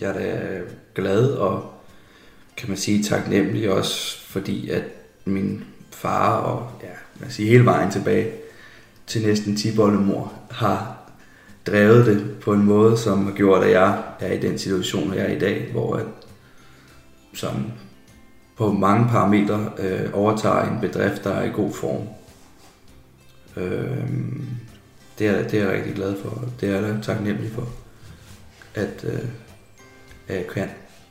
jeg er da glad og kan man sige taknemmelig også, fordi at min far og ja, man sige, hele vejen tilbage til næsten 10 mor har drevet det på en måde, som har gjort, at jeg er i den situation, jeg er i dag, hvor at, som på mange parametre øh, overtager en bedrift, der er i god form. Øh, det, er, det er jeg rigtig glad for. Det er jeg taknemmelig for, at, øh, at jeg kan.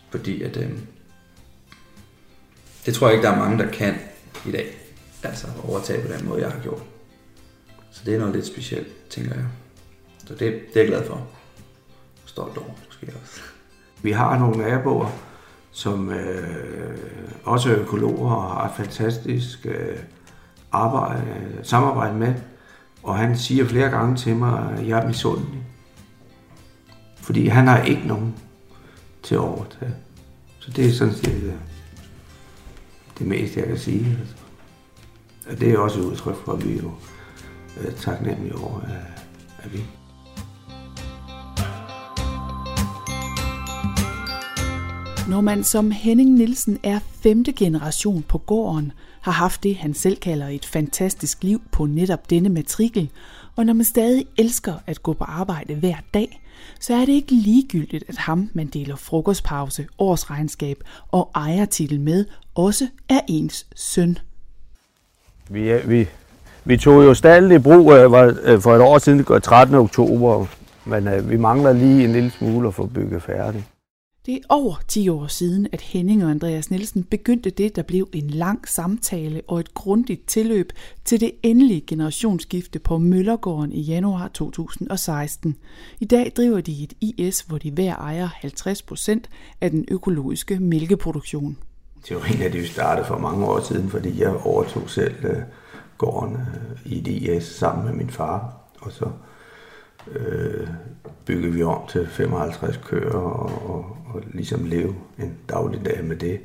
Fordi at, øh, det tror jeg ikke, der er mange, der kan i dag. Altså overtage på den måde, jeg har gjort. Så det er noget lidt specielt, tænker jeg. Så det, det er jeg glad for. Stolt over, måske også. Vi har nogle naboer, som øh, også er økologer og har et fantastisk øh, arbejde, samarbejde med. Og han siger flere gange til mig, at jeg er misundelig. Fordi han har ikke nogen til at overtage. Så det er sådan set det, det meste, jeg kan sige. Altså. Og det er også et udtryk for, at vi er jo øh, taknemmelige over, at, at vi Når man som Henning Nielsen er femte generation på gården, har haft det, han selv kalder et fantastisk liv på netop denne matrikel, og når man stadig elsker at gå på arbejde hver dag, så er det ikke ligegyldigt, at ham, man deler frokostpause, årsregnskab og ejertitel med, også er ens søn. Vi, er, vi, vi tog jo stallen i brug øh, var, øh, for et år siden, øh, 13. oktober, men vi mangler lige en lille smule at få bygget færdigt. Det er over 10 år siden, at Henning og Andreas Nielsen begyndte det, der blev en lang samtale og et grundigt tilløb til det endelige generationsskifte på Møllergården i januar 2016. I dag driver de et IS, hvor de hver ejer 50 procent af den økologiske mælkeproduktion. Teorien er det jo startet for mange år siden, fordi jeg overtog selv øh, gården øh, i et IS sammen med min far. Og så øh, byggede vi om til 55 køer og, og, og ligesom leve en daglig dag med det.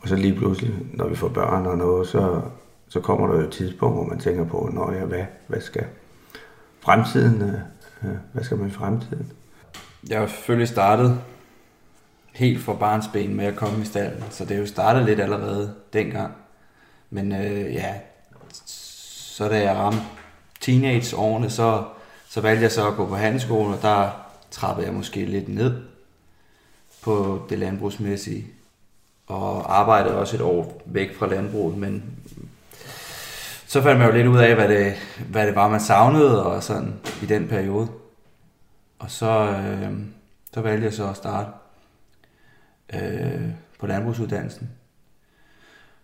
Og så lige pludselig, når vi får børn og noget, så, så kommer der jo et tidspunkt, hvor man tænker på, når jeg, hvad, hvad skal fremtiden, øh, øh, hvad skal man i fremtiden? Jeg har selvfølgelig startet helt fra barnsben med at komme i stallen, så det er jo startet lidt allerede dengang. Men øh, ja, så da jeg ramte teenageårene, så så valgte jeg så at gå på handelsskolen, og der trappede jeg måske lidt ned på det landbrugsmæssige. Og arbejdede også et år væk fra landbruget, men så fandt man jo lidt ud af, hvad det, hvad det var, man savnede og sådan i den periode. Og så, øh, så valgte jeg så at starte øh, på landbrugsuddannelsen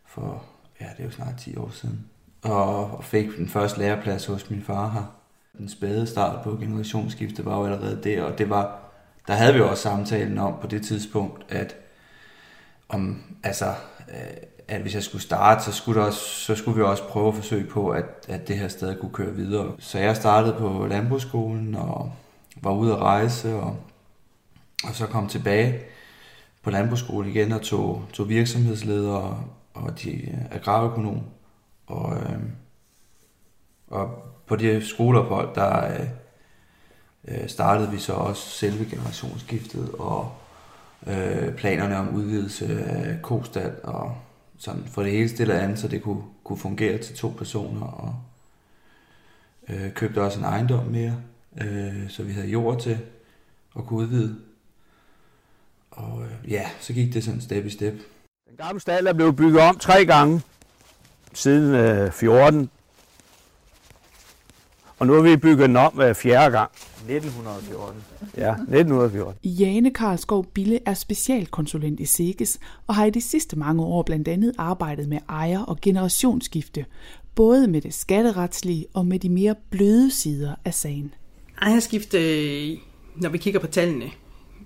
for, ja, det er jo snart 10 år siden. Og, og fik den første læreplads hos min far her den spæde start på generationsskiftet var jo allerede der, og det var, der havde vi jo også samtalen om på det tidspunkt, at om, altså, øh, at hvis jeg skulle starte, så skulle, også, så skulle vi også prøve at forsøge på, at, at det her sted kunne køre videre. Så jeg startede på landbrugsskolen og var ude at rejse, og, og så kom tilbage på landbrugsskolen igen og tog, tog virksomhedsleder og, og de øh, agrarøkonom. Og, øh, og på det skoleophold, der øh, øh, startede vi så også selve generationsskiftet og øh, planerne om udvidelse af kostal og sådan for det hele stille andet, så det kunne, kunne fungere til to personer og øh, købte også en ejendom mere, øh, så vi havde jord til at kunne udvide. Og øh, ja, så gik det sådan step i step. Den gamle stald er blevet bygget om tre gange siden øh, 14. Og nu har vi bygget den om hver fjerde gang. 1914. Ja, 1914. Jane Karlskov Bille er specialkonsulent i SEGES og har i de sidste mange år blandt andet arbejdet med ejer- og generationsskifte, både med det skatteretslige og med de mere bløde sider af sagen. Ejerskifte, når vi kigger på tallene,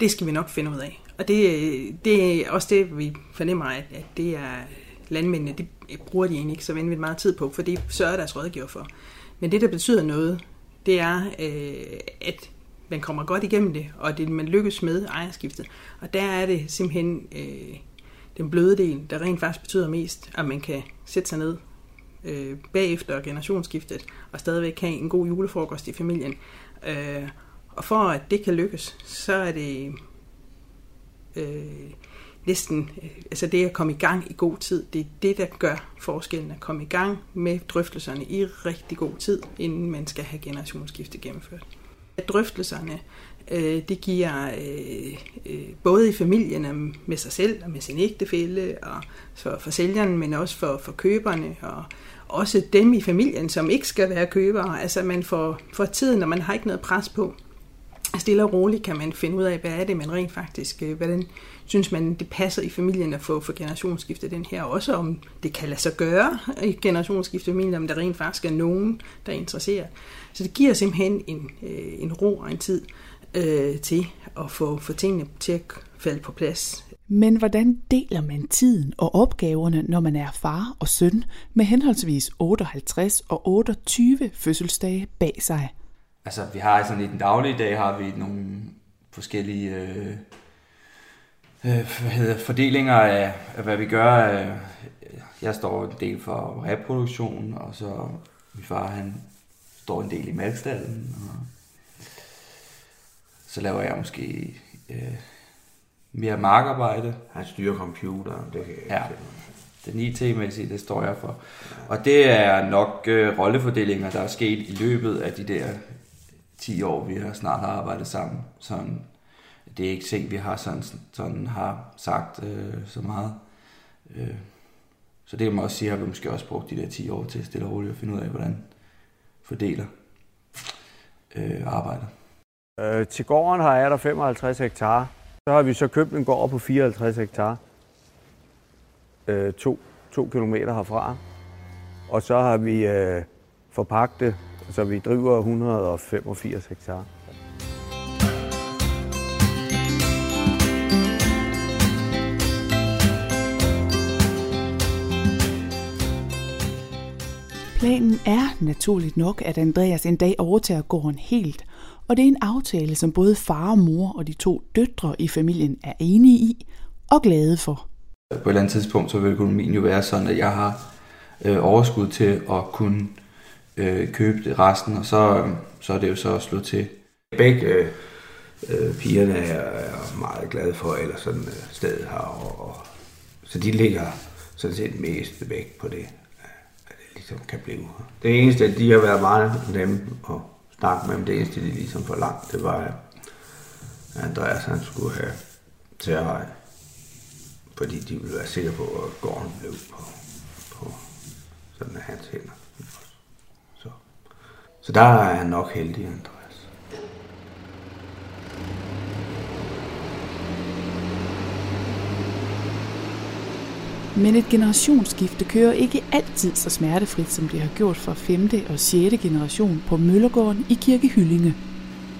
det skal vi nok finde ud af. Og det, det er også det, vi fornemmer, at, at det er landmændene, det bruger de egentlig ikke så vanvittigt meget tid på, for det sørger deres rådgiver for. Men det, der betyder noget, det er, øh, at man kommer godt igennem det, og det man lykkes med ejerskiftet. Og der er det simpelthen øh, den bløde del, der rent faktisk betyder mest, at man kan sætte sig ned øh, bagefter generationsskiftet, og stadigvæk have en god julefrokost i familien. Øh, og for at det kan lykkes, så er det øh, næsten, øh, altså det at komme i gang i god tid, det er det, der gør forskellen at komme i gang med drøftelserne i rigtig god tid, inden man skal have generationsskifte gennemført. Drøftelserne, øh, det giver øh, øh, både i familien med sig selv og med sin ægtefælle og for, for sælgeren, men også for, for køberne og også dem i familien, som ikke skal være købere. Altså man får, får tiden, når man har ikke noget pres på. Altså, stille og roligt kan man finde ud af, hvad er det, man rent faktisk, øh, hvordan synes man, det passer i familien at få for generationsskifte den her. Også om det kan lade sig gøre i generationsskifte familien, om der rent faktisk er nogen, der er interesseret. Så det giver simpelthen en, øh, en ro og en tid øh, til at få, få tingene til at falde på plads. Men hvordan deler man tiden og opgaverne, når man er far og søn, med henholdsvis 58 og 28 fødselsdage bag sig? Altså, vi har sådan i den daglige dag, har vi nogle forskellige øh, øh, hvad hedder, fordelinger af, af, hvad vi gør. Jeg står en del for reproduktion, og så min far, han står en del i malkstallen, og så laver jeg måske øh, mere markarbejde. Han styrer computer, det kan jeg ja. Den IT-mæssige, det står jeg for. Og det er nok øh, rollefordelinger, der er sket i løbet af de der 10 år, vi har snart har arbejdet sammen. Sådan, det er ikke ting, vi har sådan, sådan har sagt øh, så meget. Øh, så det kan man også sige, at vi måske også brugt de der 10 år til stille og roligt at finde ud af, hvordan fordeler øh, arbejdet. Øh, til gården har jeg der 55 hektar. Så har vi så købt en gård på 54 hektar. Øh, to, to kilometer herfra. Og så har vi øh, forpagtet, så vi driver 185 hektar. Planen er naturligt nok, at Andreas en dag overtager gården helt, og det er en aftale, som både far og mor og de to døtre i familien er enige i og glade for. På et eller andet tidspunkt, så vil økonomien jo være sådan, at jeg har øh, overskud til at kunne øh, købe det resten, og så, øh, så er det jo så at slå til. Begge øh, øh pigerne er, er meget glade for, eller sådan øh, stedet her, og, og, så de ligger sådan set mest væk på det, at det ligesom kan blive. Det eneste, de har været meget nemme at snakke med dem, det eneste, de ligesom for langt, det var, at Andreas han skulle have terror, fordi de ville være sikre på, at gården blev på, på sådan hans hænder. Så, der er han nok heldig, Andreas. Men et generationsskifte kører ikke altid så smertefrit, som det har gjort fra 5. og 6. generation på Møllergården i Kirkehyllinge.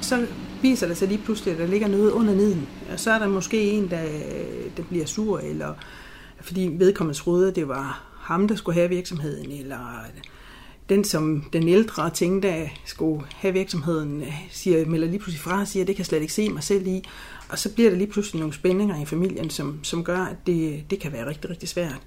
Så viser det sig lige pludselig, at der ligger noget under neden. Og så er der måske en, der, der bliver sur, eller fordi vedkommende troede, at det var ham, der skulle have virksomheden, eller den, som den ældre tænkte, skulle have virksomheden, øh, siger, melder lige pludselig fra og siger, at det kan jeg slet ikke se mig selv i. Og så bliver der lige pludselig nogle spændinger i familien, som, som gør, at det, det kan være rigtig, rigtig svært.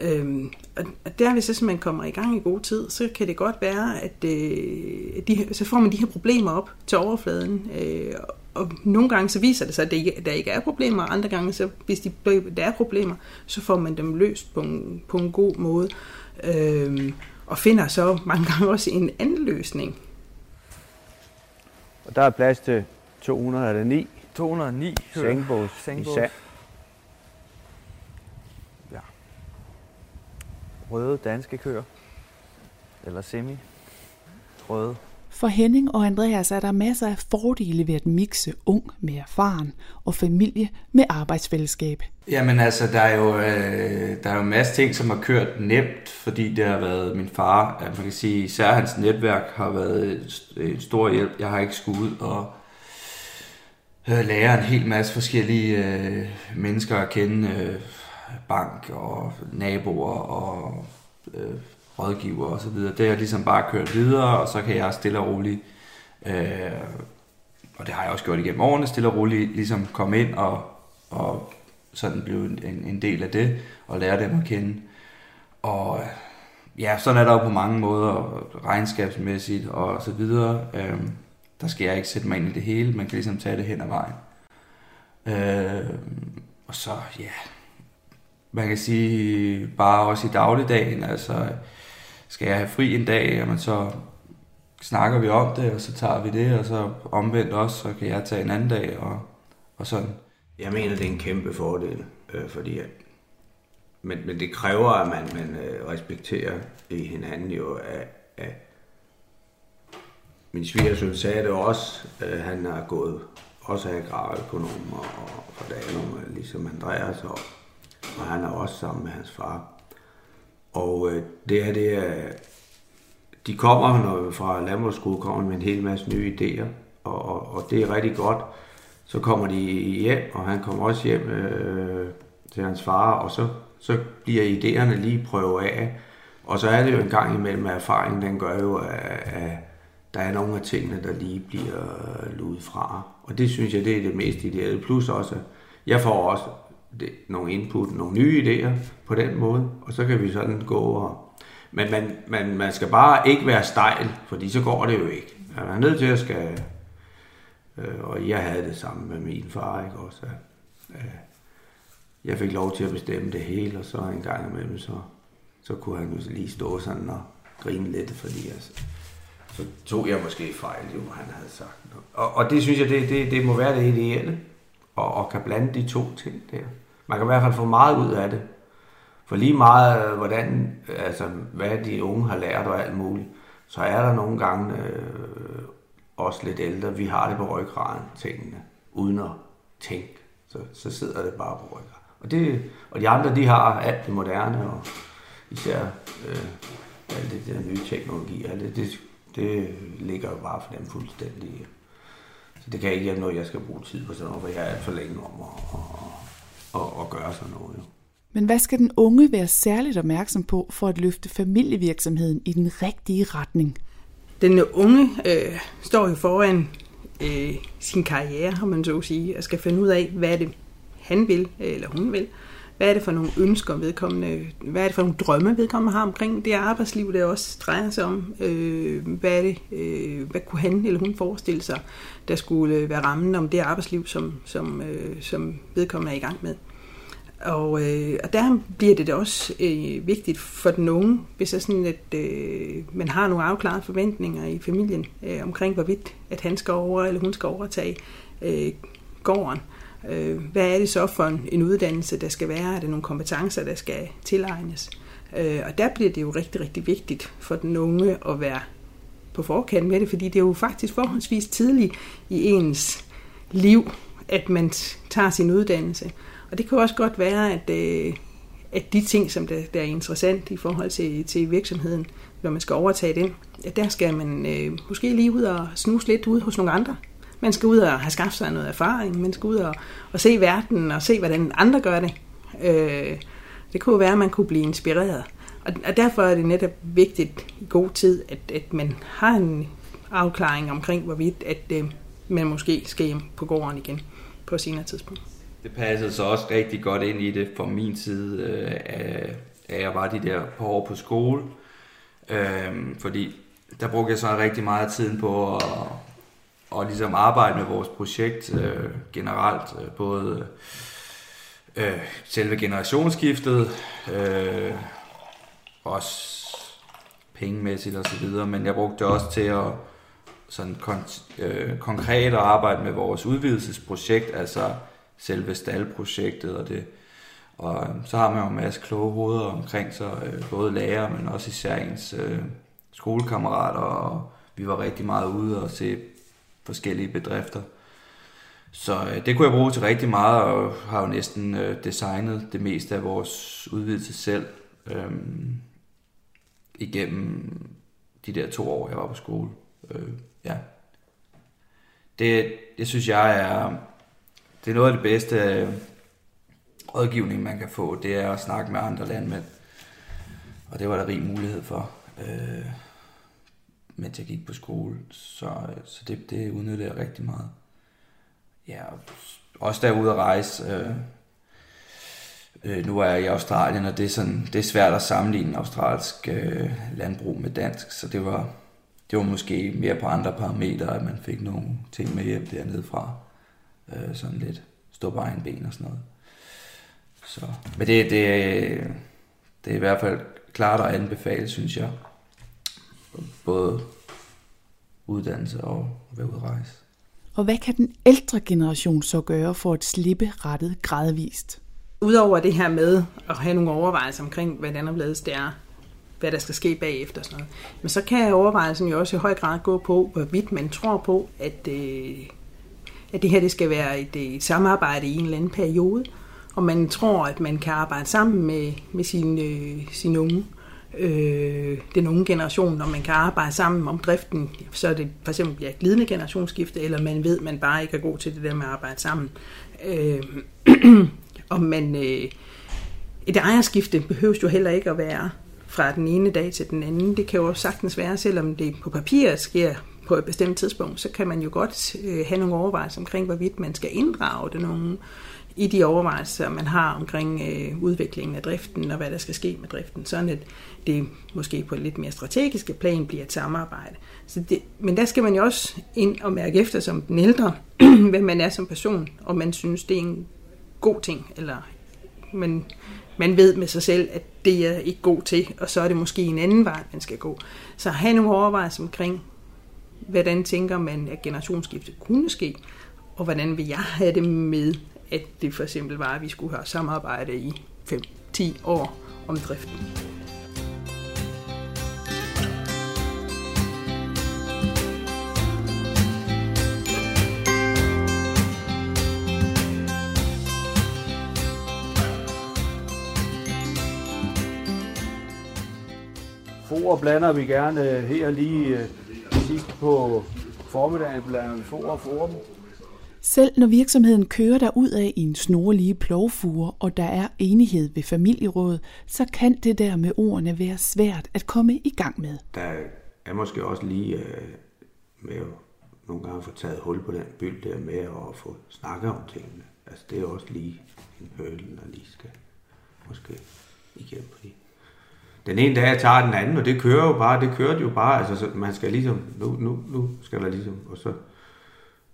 Øhm, og der, hvis man kommer i gang i god tid, så kan det godt være, at øh, de, så får man de her problemer op til overfladen. Øh, og nogle gange så viser det sig, at det, der ikke er problemer, og andre gange, så, hvis de, der er problemer, så får man dem løst på en, på en god måde. Øh, og finder så mange gange også en anden løsning. Og der er plads til 209 209 sengbås i sand. Ja. Røde danske køer. Eller semi. Røde. For Henning og Andreas er der masser af fordele ved at mixe ung med erfaren og familie med arbejdsfællesskab. Jamen altså, der er jo, øh, der er jo en masse ting, som har kørt nemt, fordi det har været min far. Man kan sige, især hans netværk har været en stor hjælp. Jeg har ikke skulle ud og øh, lære en hel masse forskellige øh, mennesker at kende. Øh, bank og naboer og øh, rådgiver og så videre. Det har ligesom bare kørt videre, og så kan jeg stille og roligt, øh, og det har jeg også gjort igennem årene, stille og roligt ligesom komme ind og, og sådan blive en, en del af det, og lære dem at kende. Og ja, sådan er der jo på mange måder, regnskabsmæssigt og så videre. Øh, der skal jeg ikke sætte mig ind i det hele, man kan ligesom tage det hen ad vejen. Øh, og så, ja, man kan sige, bare også i dagligdagen, altså, skal jeg have fri en dag, jamen så snakker vi om det, og så tager vi det, og så omvendt også, så kan jeg tage en anden dag, og, og sådan. Jeg mener, det er en kæmpe fordel, øh, fordi at, men, men det kræver, at man, man øh, respekterer i hinanden jo, at, at min svigersøn sagde det også, øh, han har gået også af gravøkonom og, og ligesom Andreas, og, og han er også sammen med hans far. Og øh, det er det, at de kommer når, fra landbrugsskole, kommer med en hel masse nye idéer, og, og, og det er rigtig godt. Så kommer de hjem, og han kommer også hjem øh, til hans far, og så, så bliver idéerne lige prøvet af. Og så er det jo en gang imellem, at erfaringen den gør jo, at, at der er nogle af tingene, der lige bliver øh, luet fra. Og det synes jeg, det er det mest ideelle. Plus også, jeg får også det, nogle input, nogle nye idéer på den måde, og så kan vi sådan gå og... Men man, man, man skal bare ikke være stejl, fordi så går det jo ikke. Man er nødt til at skal... Øh, og jeg havde det samme med min far, ikke også? Øh, jeg fik lov til at bestemme det hele, og så en gang imellem, så, så kunne han jo lige stå sådan og grine lidt, fordi altså, så tog jeg måske fejl, jo, han havde sagt. Og, og det synes jeg, det, det, det må være det ideelle, og, og kan blande de to ting der. Man kan i hvert fald få meget ud af det. For lige meget, øh, hvordan, altså, hvad de unge har lært og alt muligt, så er der nogle gange øh, også lidt ældre, vi har det på ryggraden, tingene, uden at tænke. Så, så sidder det bare på ryggraden. Og, det, og de andre, de har alt det moderne, og især øh, alt det der nye teknologi, alt det, det, det ligger jo bare for dem fuldstændig. Så det kan ikke hjælpe noget, jeg skal bruge tid på sådan noget, for jeg er alt for længe om at, at, at, at gøre sådan noget. Jo. Men hvad skal den unge være særligt opmærksom på for at løfte familievirksomheden i den rigtige retning? Den unge øh, står jo foran øh, sin karriere, har man så at sige, og skal finde ud af, hvad er det, han vil, eller hun vil. Hvad er det for nogle ønsker vedkommende, hvad er det for nogle drømme vedkommende har omkring det arbejdsliv, det også drejer sig om? Øh, hvad, er det, øh, hvad kunne han eller hun forestille sig, der skulle øh, være rammen om det arbejdsliv, som, som, øh, som vedkommende er i gang med? Og, øh, og der bliver det da også øh, vigtigt for den unge, hvis det er sådan, at øh, man har nogle afklarede forventninger i familien øh, omkring, hvorvidt at han skal over eller hun skal overtage øh, gården. Øh, øh, hvad er det så for en, en uddannelse, der skal være? Er det nogle kompetencer, der skal tilegnes? Øh, og der bliver det jo rigtig, rigtig vigtigt for den unge at være på forkant med det, fordi det er jo faktisk forholdsvis tidligt i ens liv, at man tager sin uddannelse. Og det kan også godt være, at, øh, at de ting, som der, der er interessant i forhold til, til virksomheden, når man skal overtage den, at der skal man øh, måske lige ud og snuse lidt ud hos nogle andre. Man skal ud og have skaffet sig noget erfaring, man skal ud og, og se verden og se, hvordan andre gør det. Øh, det kunne være, at man kunne blive inspireret. Og, og derfor er det netop vigtigt i god tid, at, at man har en afklaring omkring, hvorvidt at øh, man måske skal hjem på gården igen på senere tidspunkt. Det passede så også rigtig godt ind i det fra min side, øh, at jeg var de der par år på skole. Øh, fordi der brugte jeg så rigtig meget tiden på at, og ligesom arbejde med vores projekt øh, generelt. Øh, både øh, selve generationsskiftet, øh, også pengemæssigt og så videre, men jeg brugte det også til at sådan kon- øh, konkret at arbejde med vores udvidelsesprojekt, altså selve staldprojektet og det. Og øh, så har man jo en masse kloge hoveder omkring sig, øh, både lærer, men også især ens øh, skolekammerater, og vi var rigtig meget ude og se forskellige bedrifter. Så øh, det kunne jeg bruge til rigtig meget, og har jo næsten øh, designet det meste af vores udvidelse selv øh, igennem de der to år, jeg var på skole. Øh, ja. Det, det synes jeg er, det er noget af det bedste øh, rådgivning, man kan få, det er at snakke med andre landmænd. Og det var der rig mulighed for, øh, mens jeg gik på skole. Så, øh, så det, det udnyttede jeg rigtig meget. Ja, også derude at rejse. Øh, øh, nu er jeg i Australien, og det er, sådan, det er svært at sammenligne australsk øh, landbrug med dansk, så det var, det var måske mere på andre parametre, at man fik nogle ting med hjem dernede fra. Øh, sådan lidt. stå på egen ben og sådan noget. Så, men det, det, det er i hvert fald klart at anbefale, synes jeg. Både uddannelse og være ude at rejse. Og hvad kan den ældre generation så gøre for at slippe rettet gradvist? Udover det her med at have nogle overvejelser omkring, hvad anderledes det er, hvad der skal ske bagefter og sådan noget. Men så kan overvejelsen jo også i høj grad gå på, hvorvidt man tror på, at, øh, at det her det skal være et, et samarbejde i en eller anden periode, og man tror, at man kan arbejde sammen med, med sine, øh, sine unge, øh, øh, den unge generation, når man kan arbejde sammen om driften, så er det for eksempel bliver et glidende generationsskifte, eller man ved, man bare ikke er god til det der med at arbejde sammen. Øh, og man, øh, et ejerskifte behøves jo heller ikke at være fra den ene dag til den anden. Det kan jo sagtens være, selvom det på papiret sker på et bestemt tidspunkt, så kan man jo godt øh, have nogle overvejelser omkring, hvorvidt man skal inddrage den unge i de overvejelser, man har omkring øh, udviklingen af driften og hvad der skal ske med driften, sådan at det måske på et lidt mere strategiske plan bliver et samarbejde. Så det, men der skal man jo også ind og mærke efter som den ældre, hvem man er som person, og man synes, det er en god ting, eller man, man ved med sig selv, at det er ikke god til, og så er det måske en anden vej, man skal gå. Så have nogle overvejelser omkring, hvordan tænker man, at generationsskiftet kunne ske, og hvordan vil jeg have det med, at det for eksempel var, at vi skulle have samarbejde i 5-10 år om driften. For blander vi gerne øh, her lige øh, sidst på formiddagen, blander vi for og for selv når virksomheden kører der ud af i en snorlige plovfure, og der er enighed ved familierådet, så kan det der med ordene være svært at komme i gang med. Der er måske også lige øh, med at nogle gange få taget hul på den byld der med at få snakket om tingene. Altså det er også lige en høl, der lige skal måske igennem. Fordi den ene dag tager den anden, og det kører jo bare, det kører jo bare, altså så man skal ligesom, nu, nu, nu skal der ligesom, og så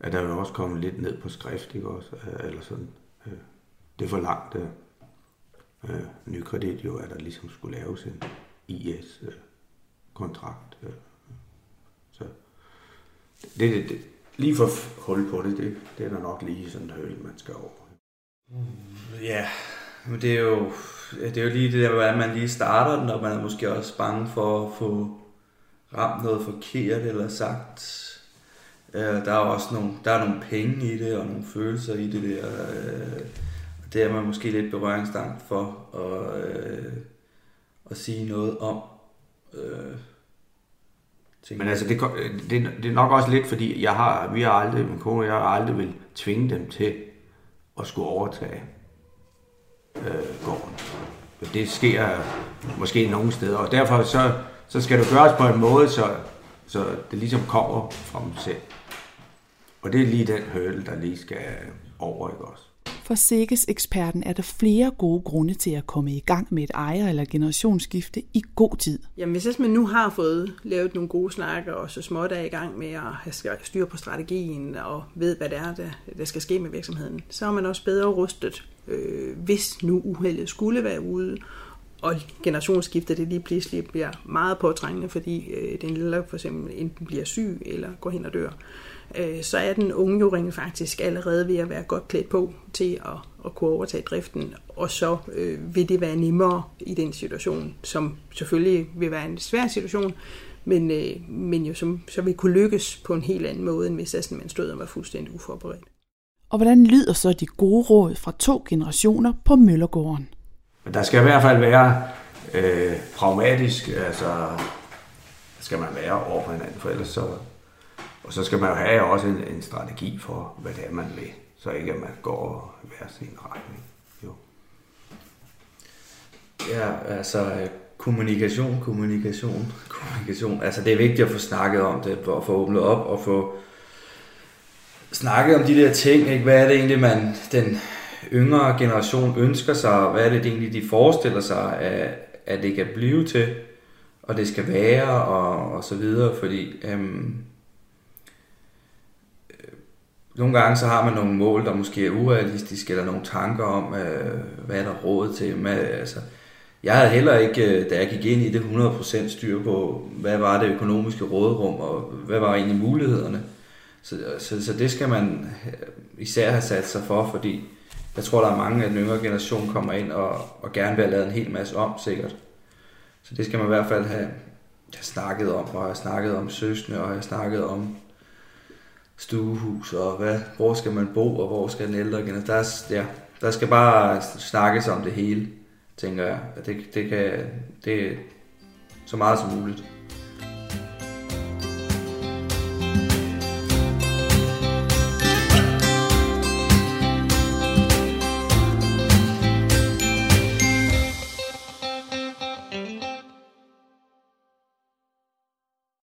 at der jo også kommet lidt ned på skrift, ikke også, øh, eller sådan, øh, det er for langt, øh, øh, nykredit jo, at der ligesom skulle laves en IS-kontrakt, øh, så det, det, det, lige for hul på det, det, det er der nok lige sådan en høl, man skal over. Ja, men det er jo, det er jo lige det der, hvordan man lige starter den, og man er måske også bange for at få ramt noget forkert eller sagt. Øh, der er også nogle, der er nogle penge i det, og nogle følelser i det der. Øh, det er man måske lidt berøringsangst for at, øh, at sige noget om. Øh, Men altså, det, det, det er nok også lidt, fordi jeg har, vi har aldrig, min kone og jeg har aldrig vil tvinge dem til at skulle overtage øh, gården. Det sker måske nogle steder, og derfor så, så skal det gøres på en måde, så, så det ligesom kommer fra dem selv. Og det er lige den hurdle, der lige skal over, ikke også? For Sikkes eksperten er der flere gode grunde til at komme i gang med et ejer- eller generationsskifte i god tid. Jamen hvis man nu har fået lavet nogle gode snakker, og så småt er i gang med at have styr på strategien, og ved, hvad det er, der, der skal ske med virksomheden, så er man også bedre rustet, øh, hvis nu uheldet skulle være ude, og generationsskiftet det lige pludselig bliver meget påtrængende, fordi øh, den lille for eksempel enten bliver syg eller går hen og dør øh, så er den unge jo rent faktisk allerede ved at være godt klædt på til at, at kunne overtage driften, og så øh, vil det være nemmere i den situation, som selvfølgelig vil være en svær situation, men, øh, men jo som, så vil kunne lykkes på en helt anden måde, end hvis sådan, man stod og var fuldstændig uforberedt. Og hvordan lyder så de gode råd fra to generationer på Møllergården? Der skal i hvert fald være øh, pragmatisk, altså skal man være over for hinanden, for ellers så, og så skal man jo have også en, en strategi for, hvad det er, man vil. Så ikke at man går hver sin retning. Jo. Ja, altså kommunikation, kommunikation, kommunikation. Altså det er vigtigt at få snakket om det, for at få åbnet op og få snakket om de der ting. Ikke? Hvad er det egentlig, man, den yngre generation ønsker sig? Hvad er det egentlig, de forestiller sig, at, at det kan blive til? Og det skal være, og, og så videre. Fordi øhm, øh, nogle gange så har man nogle mål, der måske er urealistiske, eller nogle tanker om, øh, hvad er der råd til. Med, altså, jeg havde heller ikke, øh, da jeg gik ind i det 100% styr på, hvad var det økonomiske råderum, og hvad var egentlig mulighederne. Så, så, så det skal man øh, især have sat sig for, fordi jeg tror, der er mange af den yngre generation kommer ind og, og gerne vil have lavet en hel masse om, sikkert. Så det skal man i hvert fald have, have snakket om, og have snakket om søsne, og have snakket om stuehus, og hvad, hvor skal man bo, og hvor skal den ældre generation. Der, er- ja, der skal bare snakkes om det hele, tænker jeg. Det, det kan det er så meget som muligt.